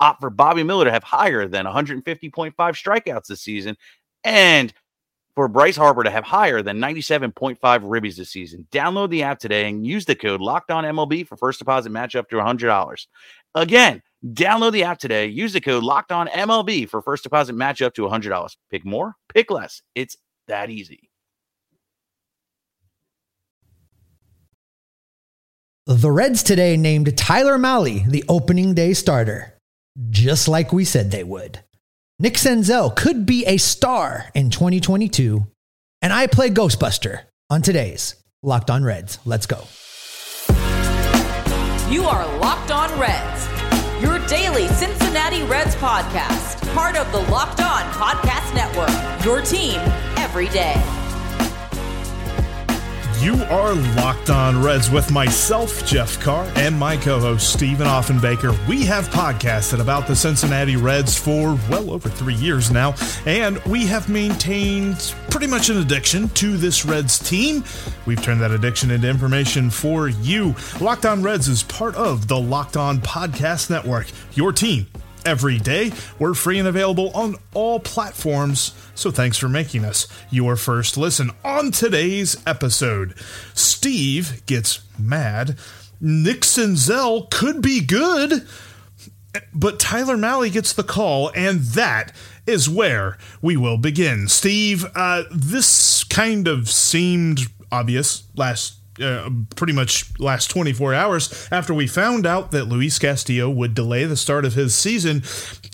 Opt for Bobby Miller to have higher than 150.5 strikeouts this season. And for Bryce Harper to have higher than 97.5 ribbies this season. Download the app today and use the code Locked On MLB for first deposit match up to $100. Again, download the app today. Use the code Locked On MLB for first deposit match up to $100. Pick more, pick less. It's that easy. The Reds today named Tyler Mahle the opening day starter, just like we said they would. Nick Senzel could be a star in 2022, and I play Ghostbuster on today's Locked On Reds. Let's go. You are Locked On Reds, your daily Cincinnati Reds podcast, part of the Locked On Podcast Network, your team every day. You are locked on Reds with myself, Jeff Carr, and my co host, Stephen Offenbaker. We have podcasted about the Cincinnati Reds for well over three years now, and we have maintained pretty much an addiction to this Reds team. We've turned that addiction into information for you. Locked on Reds is part of the Locked On Podcast Network, your team every day. We're free and available on all platforms, so thanks for making us your first listen. On today's episode, Steve gets mad. Nick Senzel could be good, but Tyler Mahle gets the call, and that is where we will begin. Steve, uh, this kind of seemed obvious last uh, pretty much last 24 hours after we found out that Luis Castillo would delay the start of his season.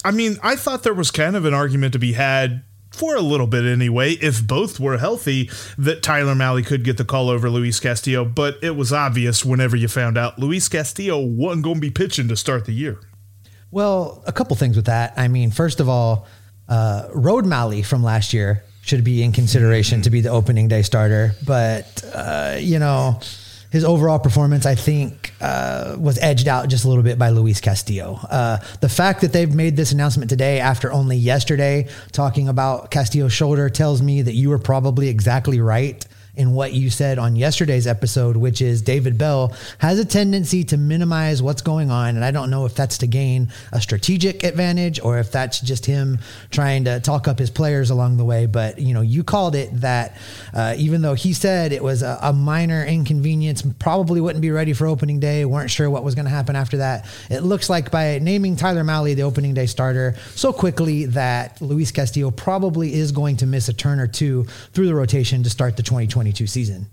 I mean, I thought there was kind of an argument to be had for a little bit anyway, if both were healthy, that Tyler Mahle could get the call over Luis Castillo. But it was obvious whenever you found out Luis Castillo wasn't going to be pitching to start the year. Well, a couple things with that. I mean, first of all, uh, Road Mahle from last year should be in consideration to be the opening day starter. But, uh, you know, his overall performance, I think, uh, was edged out just a little bit by Luis Castillo. Uh, the fact that they've made this announcement today after only yesterday talking about Castillo's shoulder tells me that you were probably exactly right in what you said on yesterday's episode, which is David Bell has a tendency to minimize what's going on. And I don't know if that's to gain a strategic advantage or if that's just him trying to talk up his players along the way. But, you know, you called it that uh, even though he said it was a, a minor inconvenience, probably wouldn't be ready for opening day, weren't sure what was going to happen after that. It looks like by naming Tyler Mahle the opening day starter so quickly that Luis Castillo probably is going to miss a turn or two through the rotation to start the 2020 2022 season.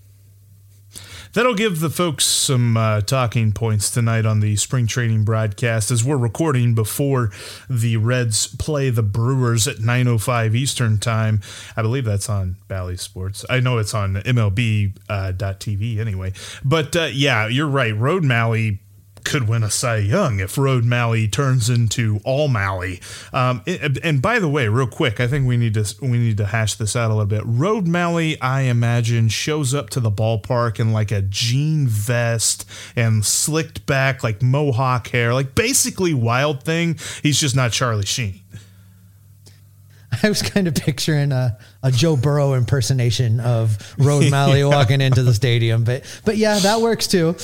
That'll give the folks some uh, talking points tonight on the spring training broadcast as we're recording before the Reds play the Brewers at 9:05 Eastern Time. I believe that's on Bally Sports. I know it's on MLB.TV uh, anyway. But uh, yeah, you're right. Road Mahle could win a Cy Young if Road Mahle turns into All Mahle. Um, and by the way, real quick, I think we need to we need to hash this out a little bit. Road Mahle, I imagine, shows up to the ballpark in like a jean vest and slicked back like mohawk hair, like basically Wild Thing. He's just not Charlie Sheen. I was kind of picturing a, a Joe Burrow impersonation of Road Mahle walking into the stadium, but but yeah, that works too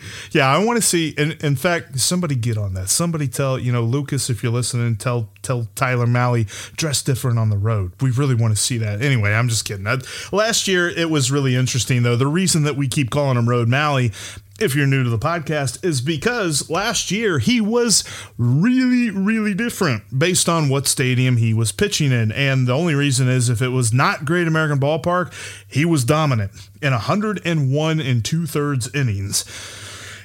yeah, I want to see. In, in fact, somebody get on that. Somebody tell you know Lucas if you're listening. Tell tell Tyler Mahle dress different on the road. We really want to see that. Anyway, I'm just kidding. I, last year it was really interesting though. The reason that we keep calling him Road Mahle if you're new to the podcast, is because last year he was really, really different based on what stadium he was pitching in. And the only reason is if it was not Great American Ballpark, he was dominant in 101 and two thirds innings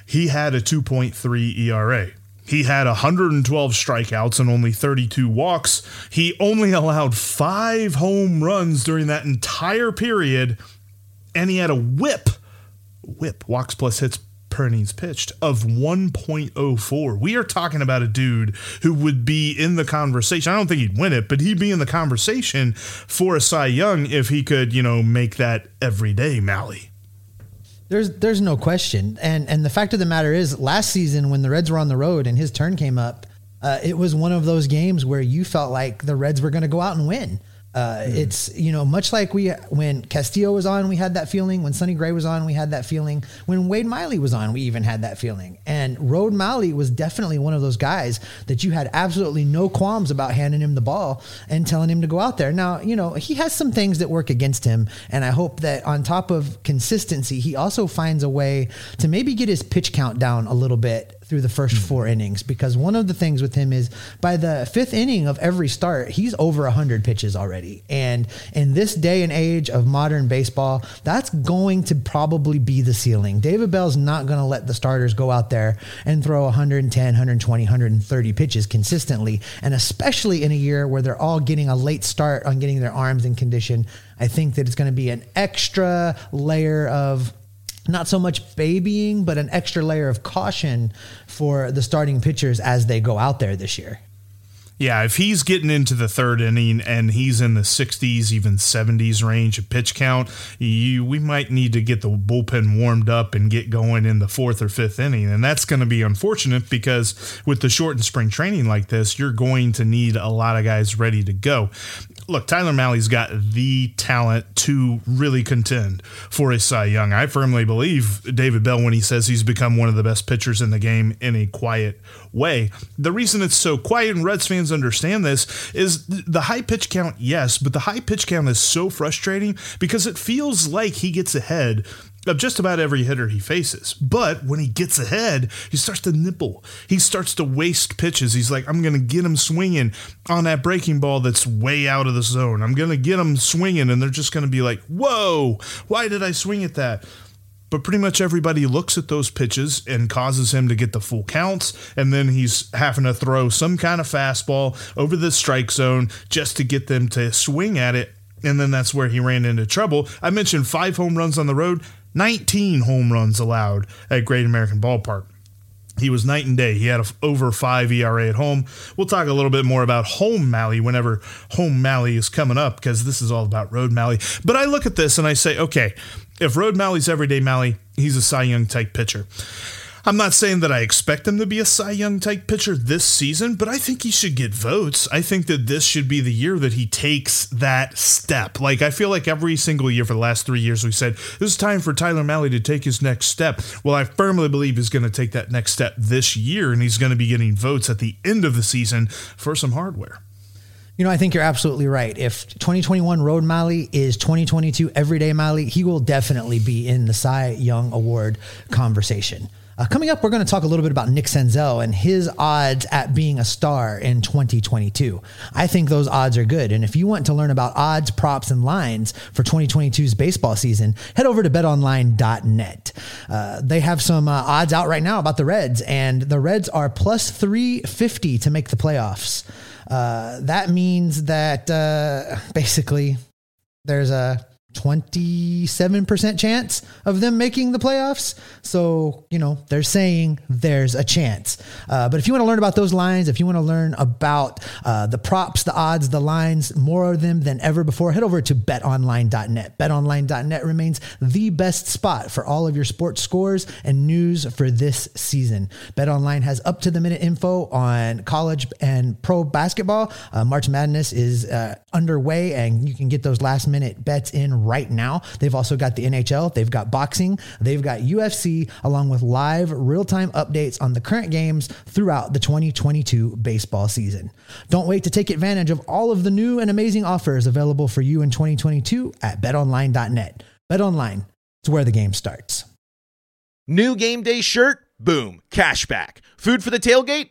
he had a 2.3 ERA. He had 112 strikeouts and only 32 walks. He only allowed five home runs during that entire period, and he had a whip, whip, walks plus hits per innings pitched of 1.04. We are talking about a dude who would be in the conversation. I don't think he'd win it, but he'd be in the conversation for a Cy Young if he could, you know, make that every day, Mahle. There's there's no question, and and the fact of the matter is, last season when the Reds were on the road and his turn came up, uh, it was one of those games where you felt like the Reds were going to go out and win. Uh, mm. It's you know much like we when Castillo was on, we had that feeling. When Sonny Gray was on, we had that feeling. When Wade Miley was on, we even had that feeling. And Road Mahle was definitely one of those guys that you had absolutely no qualms about handing him the ball and telling him to go out there. Now you know he has some things that work against him, and I hope that on top of consistency, he also finds a way to maybe get his pitch count down a little bit through the first mm-hmm. four innings because one of the things with him is by the fifth inning of every start, he's over 100 pitches already. And in this day and age of modern baseball, that's going to probably be the ceiling. David Bell's not going to let the starters go out there and throw 110, 120, 130 pitches consistently. And especially in a year where they're all getting a late start on getting their arms in condition, I think that it's going to be an extra layer of not so much babying, but an extra layer of caution for the starting pitchers as they go out there this year. Yeah, if he's getting into the third inning and he's in the 60s, even 70s range of pitch count, you, we might need to get the bullpen warmed up and get going in the fourth or fifth inning. And that's going to be unfortunate because with the shortened spring training like this, you're going to need a lot of guys ready to go look, Tyler Mahle's got the talent to really contend for a Cy Young. I firmly believe David Bell when he says he's become one of the best pitchers in the game in a quiet way. The reason it's so quiet and Reds fans understand this is the high pitch count, yes, but the high pitch count is so frustrating because it feels like he gets ahead of just about every hitter he faces. But when he gets ahead, he starts to nibble. He starts to waste pitches. He's like, I'm going to get him swinging on that breaking ball that's way out of the zone. I'm going to get him swinging, and they're just going to be like, whoa, why did I swing at that? But pretty much everybody looks at those pitches and causes him to get the full counts. And then he's having to throw some kind of fastball over the strike zone just to get them to swing at it. And then that's where he ran into trouble. I mentioned five home runs on the road. 19 home runs allowed at Great American Ballpark. He was night and day. He had a over five ERA at home. We'll talk a little bit more about home Mahle whenever home Mahle is coming up because this is all about road Mahle. But I look at this and I say, okay, if road Mahle's everyday Mahle, he's a Cy Young type pitcher. I'm not saying that I expect him to be a Cy Young type pitcher this season, but I think he should get votes. I think that this should be the year that he takes that step. Like, I feel like every single year for the last three years, we said, this is time for Tyler Mahle to take his next step. Well, I firmly believe he's going to take that next step this year, and he's going to be getting votes at the end of the season for some hardware. You know, I think you're absolutely right. If 2021 Road Mahle is 2022 Everyday Mahle, he will definitely be in the Cy Young Award conversation. Uh, coming up, we're going to talk a little bit about Nick Senzel and his odds at being a star in 2022. I think those odds are good. And if you want to learn about odds, props, and lines for 2022's baseball season, head over to betonline.net. Uh, they have some uh, odds out right now about the Reds, and the Reds are plus 350 to make the playoffs. Uh, that means that uh, basically there's a 27% chance of them making the playoffs. So, you know, they're saying there's a chance. Uh, but if you want to learn about those lines, if you want to learn about uh, the props, the odds, the lines, more of them than ever before, head over to betonline.net. Betonline.net remains the best spot for all of your sports scores and news for this season. BetOnline has up to the minute info on college and pro basketball. Uh, March Madness is uh, underway, and you can get those last minute bets in right now. They've also got the NHL, they've got boxing, they've got UFC, along with live real time updates on the current games throughout the 2022 baseball season. Don't wait to take advantage of all of the new and amazing offers available for you in 2022 at betonline.net. BetOnline, it's where the game starts. New game day shirt? Boom, cashback. Food for the tailgate?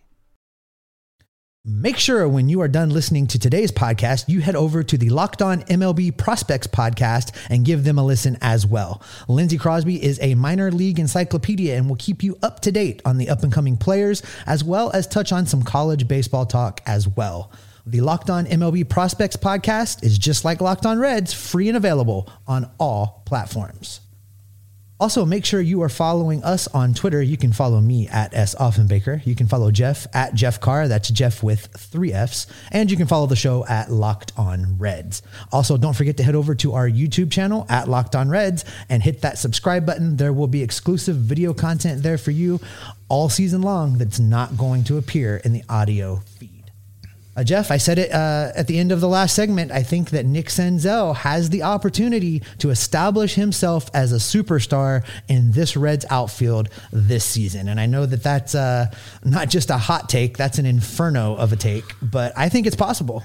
Make sure when you are done listening to today's podcast, you head over to the Locked On MLB Prospects podcast and give them a listen as well. Lindsey Crosby is a minor league encyclopedia and will keep you up to date on the up and coming players, as well as touch on some college baseball talk as well. The Locked On MLB Prospects podcast is just like Locked On Reds, free and available on all platforms. Also, make sure you are following us on Twitter. You can follow me at S. Offenbaker. You can follow Jeff at Jeff Carr. That's Jeff with three F's. And you can follow the show at Locked On Reds. Also, don't forget to head over to our YouTube channel at Locked On Reds and hit that subscribe button. There will be exclusive video content there for you all season long that's not going to appear in the audio. Uh, Jeff, I said it uh, at the end of the last segment. I think that Nick Senzel has the opportunity to establish himself as a superstar in this Reds outfield this season. And I know that that's uh, not just a hot take, that's an inferno of a take, but I think it's possible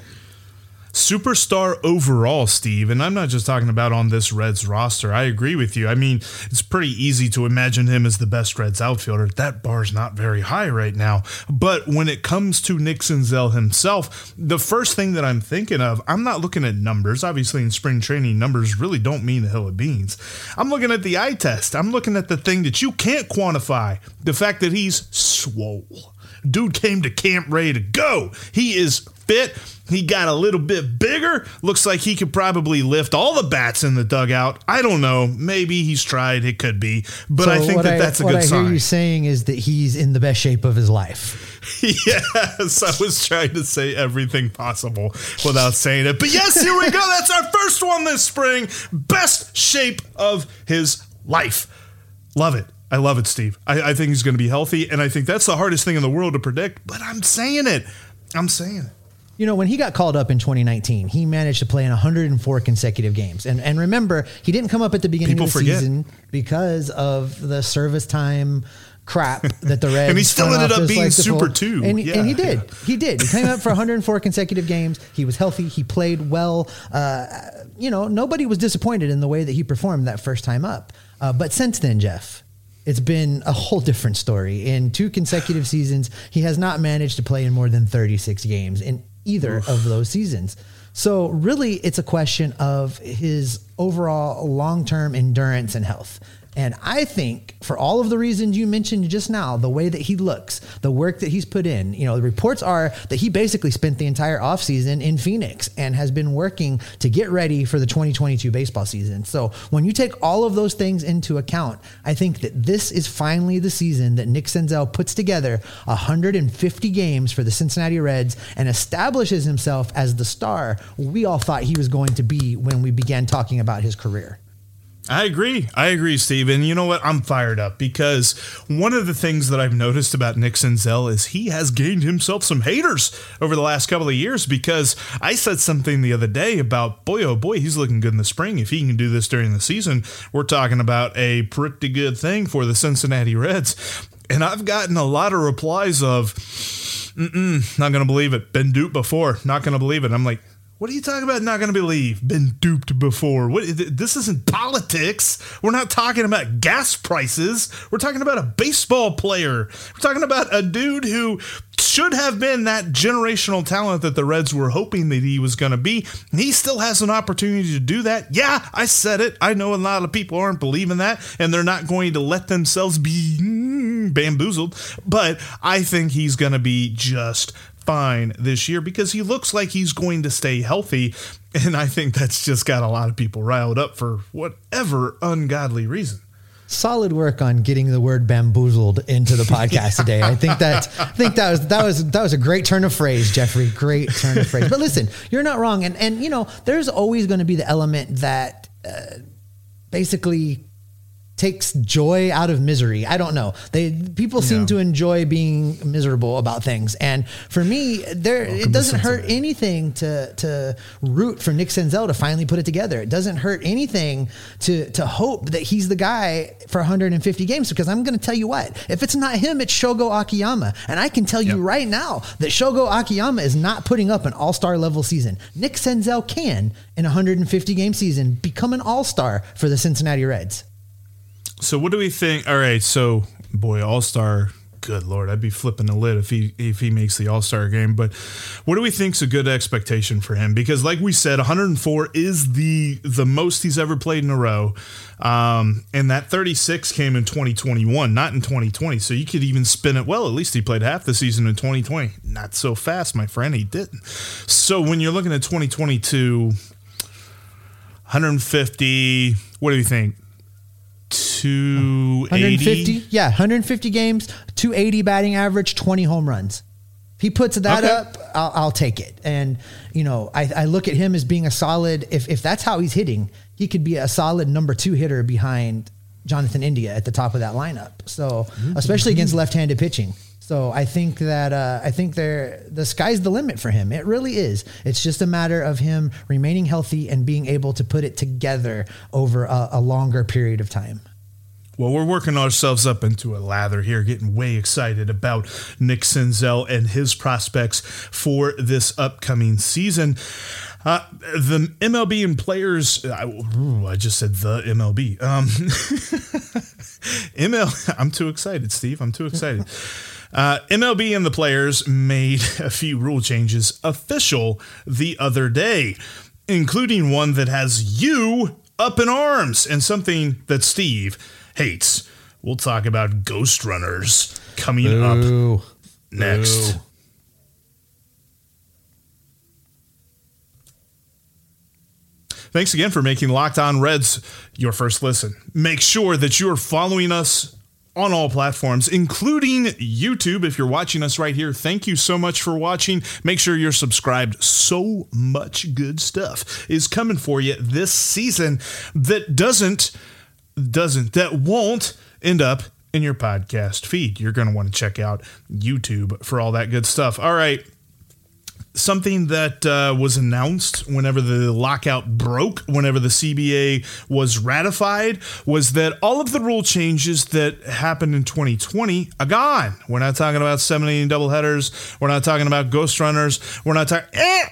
superstar overall, Steve. And I'm not just talking about on this Reds roster. I agree with you. I mean, it's pretty easy to imagine him as the best Reds outfielder. That bar's not very high right now. But when it comes to Nick Senzel himself, the first thing that I'm thinking of, I'm not looking at numbers. Obviously, in spring training, numbers really don't mean a hill of beans. I'm looking at the eye test. I'm looking at the thing that you can't quantify the fact that he's swole. Dude came to camp ready to go. He is fit. He got a little bit bigger. Looks like he could probably lift all the bats in the dugout. I don't know. Maybe he's tried. It could be. But so I think that I, that's a good sign. What I hear you saying is that he's in the best shape of his life. yes, I was trying to say everything possible without saying it. But yes, here we go. That's our first one this spring. Best shape of his life. Love it. I love it, Steve. I, I think he's going to be healthy, and I think that's the hardest thing in the world to predict. But I'm saying it. I'm saying it. You know, when he got called up in 2019, he managed to play in 104 consecutive games. And and remember, he didn't come up at the beginning People of the forget. season because of the service time crap that the Reds and he still ended up being like super two, And, yeah, and he did. Yeah. He did. He came up for 104 consecutive games. He was healthy. He played well. Uh, you know, nobody was disappointed in the way that he performed that first time up. Uh, but since then, Jeff, it's been a whole different story. In two consecutive seasons, he has not managed to play in more than 36 games in either Oof. of those seasons. So really, it's a question of his overall long-term endurance and health. And I think for all of the reasons you mentioned just now, the way that he looks, the work that he's put in, you know, the reports are that he basically spent the entire offseason in Phoenix and has been working to get ready for the 2022 baseball season. So when you take all of those things into account, I think that this is finally the season that Nick Senzel puts together 150 games for the Cincinnati Reds and establishes himself as the star we all thought he was going to be when we began talking about his career. I agree. I agree, Steve. And you know what? I'm fired up because one of the things that I've noticed about Nick Senzel is he has gained himself some haters over the last couple of years because I said something the other day about, boy, oh boy, he's looking good in the spring. If he can do this during the season, we're talking about a pretty good thing for the Cincinnati Reds. And I've gotten a lot of replies of, Mm-mm, not going to believe it. Been duped before. Not going to believe it. I'm like, what are you talking about? Not going to believe? Been duped before. What? This isn't politics. We're not talking about gas prices. We're talking about a baseball player. We're talking about a dude who should have been that generational talent that the Reds were hoping that he was going to be. He still has an opportunity to do that. Yeah, I said it. I know a lot of people aren't believing that, and they're not going to let themselves be mm, bamboozled. But I think he's going to be just fine this year because he looks like he's going to stay healthy. And I think that's just got a lot of people riled up for whatever ungodly reason. Solid work on getting the word bamboozled into the podcast today. I think that I think that was that was that was a great turn of phrase, Jeffrey. Great turn of phrase. But listen, you're not wrong, and and you know there's always going to be the element that uh, basically takes joy out of misery. I don't know. They people seem Yeah. to enjoy being miserable about things, and for me, there it doesn't hurt anything to to root for Nick Senzel to finally put it together. It doesn't hurt anything to to hope that he's the guy for 150 games because I'm going to tell you what, if it's not him, it's Shogo Akiyama, and I can tell you right now that Shogo Akiyama is not putting up an All Star level season. Nick Senzel can in a 150 game season become an All Star for the Cincinnati Reds. So what do we think? All right, so boy, All Star. Good lord, I'd be flipping the lid if he if he makes the All Star game. But what do we think's a good expectation for him? Because like we said, 104 is the the most he's ever played in a row, um, and that 36 came in 2021, not in 2020. So you could even spin it. Well, at least he played half the season in 2020. Not so fast, my friend. He didn't. So when you're looking at 2022, 150. What do you think? 280. 150, yeah, 150 games, 280 batting average, 20 home runs. If he puts that Okay. up, I'll, I'll take it. And you know, I, I look at him as being a solid. If if that's how he's hitting, he could be a solid number two hitter behind Jonathan India at the top of that lineup. So mm-hmm. especially against left-handed pitching. So I think that uh, I think there the sky's the limit for him. It really is. It's just a matter of him remaining healthy and being able to put it together over a, a longer period of time. Well, we're working ourselves up into a lather here, getting way excited about Nick Senzel and his prospects for this upcoming season. Uh, the MLB and players, I, ooh, I just said the MLB. Um, ML, I'm too excited, Steve. I'm too excited. Uh, MLB and the players made a few rule changes official the other day, including one that has you up in arms and something that Steve hates. We'll talk about Ghost Runners coming up next. Thanks again for making Locked On Reds your first listen. Make sure that you're following us on all platforms, including YouTube. If you're watching us right here, thank you so much for watching. Make sure you're subscribed. So much good stuff is coming for you this season that doesn't, doesn't, that won't end up in your podcast feed. You're going to want to check out YouTube for all that good stuff. All right something that uh, was announced whenever the lockout broke, whenever the CBA was ratified, was that all of the rule changes that happened in 2020 are gone. We're not talking about seven inning doubleheaders. We're not talking about ghost runners. We're not talking. Eh,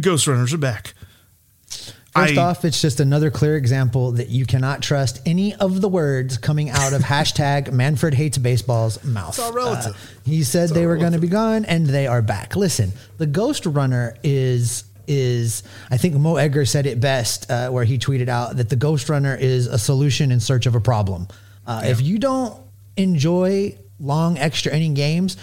ghost runners are back. First I- off, it's just another clear example that you cannot trust any of the words coming out of hashtag Manfred hates baseball's mouth. It's all relative. Uh, he said they were going to be gone, and they are back. Listen, the Ghost Runner is is I think Mo Egger said it best, uh, where he tweeted out that the Ghost Runner is a solution in search of a problem. Uh, If you don't enjoy long extra inning games,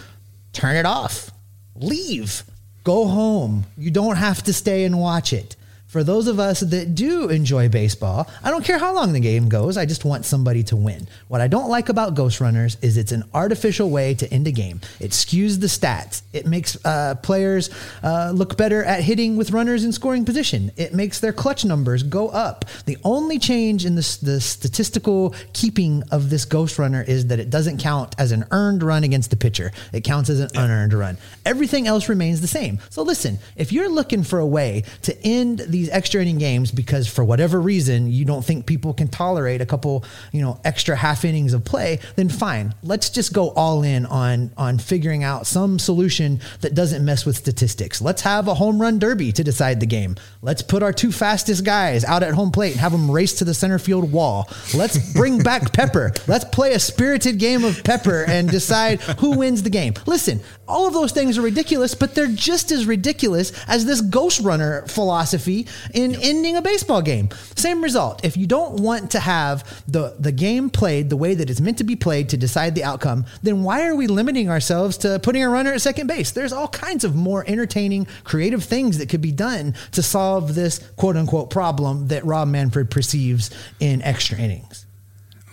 turn it off, leave, go home. You don't have to stay and watch it. For those of us that do enjoy baseball, I don't care how long the game goes. I just want somebody to win. What I don't like about Ghost Runners is it's an artificial way to end a game. It skews the stats. It makes uh, players uh, look better at hitting with runners in scoring position. It makes their clutch numbers go up. The only change in the, the statistical keeping of this Ghost Runner is that it doesn't count as an earned run against the pitcher. It counts as an unearned run. Everything else remains the same. So listen, if you're looking for a way to end these extra inning games because for whatever reason you don't think people can tolerate a couple, you know, extra half innings of play, then fine. Let's just go all in on on figuring out some solution that doesn't mess with statistics. Let's have a home run derby to decide the game. Let's put our two fastest guys out at home plate and have them race to the center field wall. Let's bring back Pepper. Let's play a spirited game of Pepper and decide who wins the game. Listen, all of those things are ridiculous, but they're just as ridiculous as this ghost runner philosophy in ending a baseball game. Same result. If you don't want to have the, the game played the way that it's meant to be played to decide the outcome, then why are we limiting ourselves to putting a runner at second base? There's all kinds of more entertaining, creative things that could be done to solve this quote unquote problem that Rob Manfred perceives in extra innings.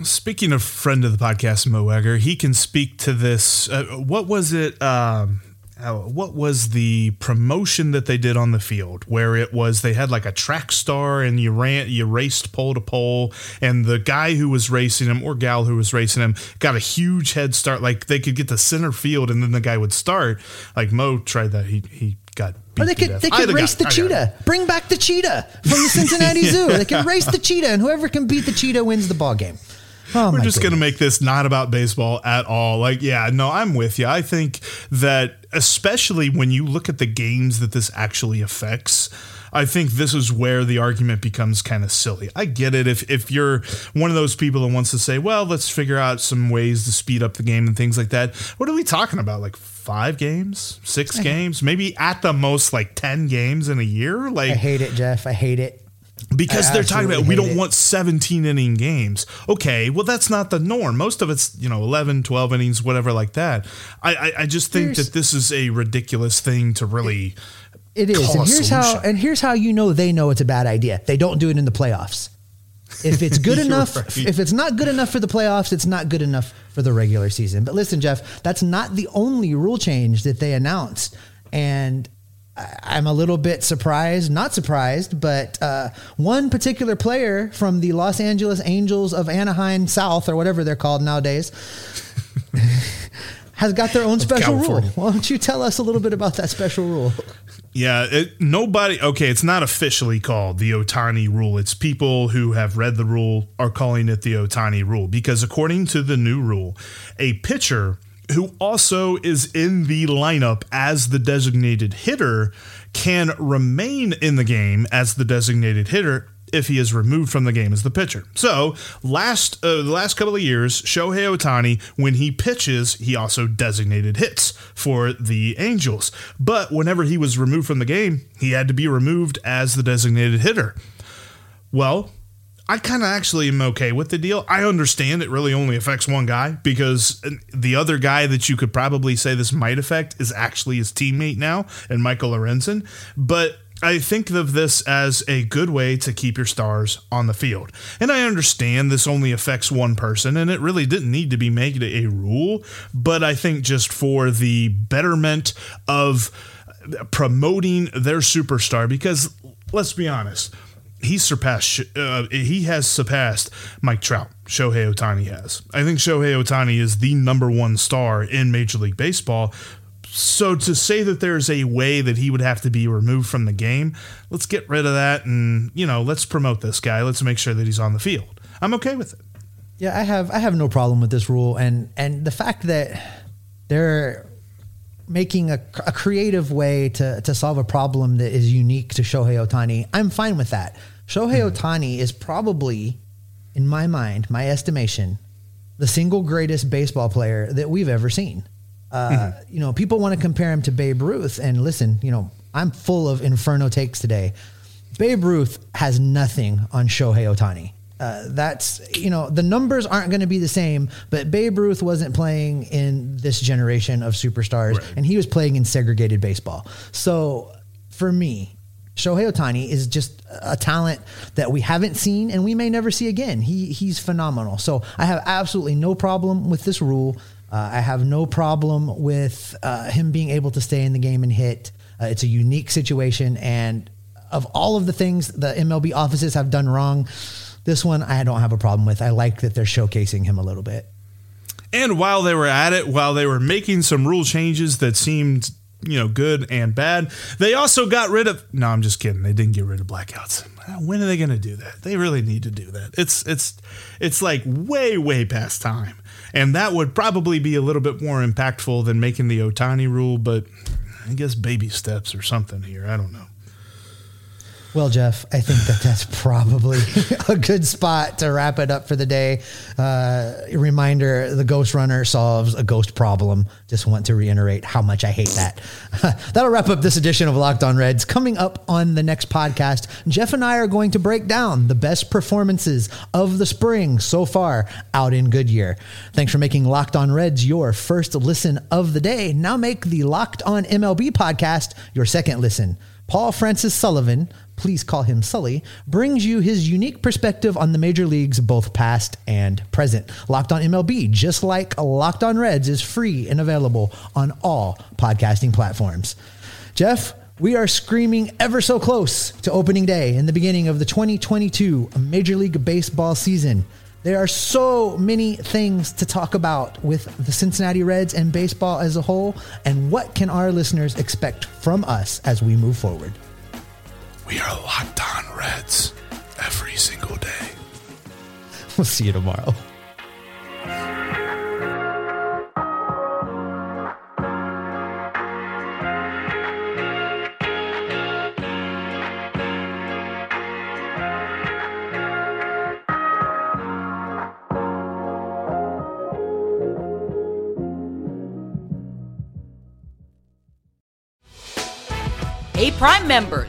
Speaking of friend of the podcast, Mo Egger, he can speak to this. Uh, what was it? Um, uh, what was the promotion that they did on the field where it was they had like a track star and you ran you raced pole to pole and the guy who was racing him or gal who was racing him got a huge head start like they could get to center field and then the guy would start like Mo tried that he he got beat Or they could they could got- race the I cheetah. Bring back the cheetah from the Cincinnati Zoo. They can race the cheetah, and whoever can beat the cheetah wins the ball game. Oh We're just going to make this not about baseball at all. Like, yeah, no, I'm with you. I think that especially when you look at the games that this actually affects, I think this is where the argument becomes kind of silly. I get it if if you're one of those people that wants to say, well, let's figure out some ways to speed up the game and things like that. What are we talking about? Like five games, six games, maybe at the most like ten games in a year? Like I hate it, Jeff. I hate it. Because they're talking about we don't hate want 17 inning games okay well that's not the norm most of it's you know 11 12 innings whatever like that i i, I just think Here's- that this is a ridiculous thing to really It is, and here's how and here's how you know they know it's a bad idea. They don't do it in the playoffs. If it's good enough, right. if it's not good enough for the playoffs, it's not good enough for the regular season. But listen, Jeff, that's not the only rule change that they announced, and I'm a little bit surprised, not surprised, but uh, one particular player from the Los Angeles Angels of Anaheim South, or whatever they're called nowadays, has got their own special rule. Why don't you tell us a little bit about that special rule? Yeah, it, nobody. Okay, it's not officially called the Ohtani rule. It's people who have read the rule are calling it the Ohtani rule because, according to the new rule, a pitcher who also is in the lineup as the designated hitter can remain in the game as the designated hitter if he is removed from the game as the pitcher. So last uh, the last couple of years, Shohei Ohtani, when he pitches, he also designated hits for the Angels. But whenever he was removed from the game, he had to be removed as the designated hitter. Well, I kind of actually am okay with the deal. I understand it really only affects one guy because uh, the other guy that you could probably say this might affect is actually his teammate now, and Michael Lorenzen. But I think of this as a good way to keep your stars on the field. And I understand this only affects one person, and it really didn't need to be made a rule. But I think just for the betterment of uh, promoting their superstar, because let's be honest, he surpassed uh, he has surpassed Mike Trout. Shohei Ohtani has. I think Shohei Ohtani is the number one star in Major League Baseball. So to say that there's a way that he would have to be removed from the game, let's get rid of that and you know let's promote this guy. Let's make sure that he's on the field. I'm okay with it. Yeah, I have I have no problem with this rule, and and the fact that they're making a, a creative way to to solve a problem that is unique to Shohei Ohtani, I'm fine with that. Shohei Ohtani is probably, in my mind, my estimation, the single greatest baseball player that we've ever seen. Uh, You know, people want to compare him to Babe Ruth, and listen, you know, I'm full of inferno takes today. Babe Ruth has nothing on Shohei Ohtani. Uh, that's you know the numbers aren't going to be the same, but Babe Ruth wasn't playing in this generation of superstars, and he was playing in segregated baseball. So for me, Shohei Ohtani is just a talent that we haven't seen and we may never see again. He he's phenomenal. So I have absolutely no problem with this rule. Uh, I have no problem with uh, him being able to stay in the game and hit. Uh, it's a unique situation, and of all of the things the MLB offices have done wrong, this one I don't have a problem with. I like that they're showcasing him a little bit. And while they were at it, while they were making some rule changes that seemed, you know, good and bad, they also got rid of No, I'm just kidding. They didn't get rid of blackouts. When are they going to do that? They really need to do that. It's it's it's like way way past time. And that would probably be a little bit more impactful than making the Ohtani rule, but I guess baby steps or something here. I don't know. Well, Jeff, I think that that's probably a good spot to wrap it up for the day. Uh, reminder the Ghost Runner solves a ghost problem. Just want to reiterate how much I hate that. That'll wrap up this edition of Locked On Reds. Coming up on the next podcast, Jeff and I are going to break down the best performances of the spring so far out in Goodyear. Thanks for making Locked On Reds your first listen of the day. Now make the Locked On MLB podcast your second listen. Paul Francis Sullivan, please call him Sully, brings you his unique perspective on the major leagues, both past and present. Locked on MLB, just like Locked on Reds, is free and available on all podcasting platforms. Jeff, we are screaming ever so close to opening day in the beginning of the 2022 Major League Baseball season. There are so many things to talk about with the Cincinnati Reds and baseball as a whole. And what can our listeners expect from us as we move forward? We are locked on Reds every single day. We'll see you tomorrow. Hey, Prime members,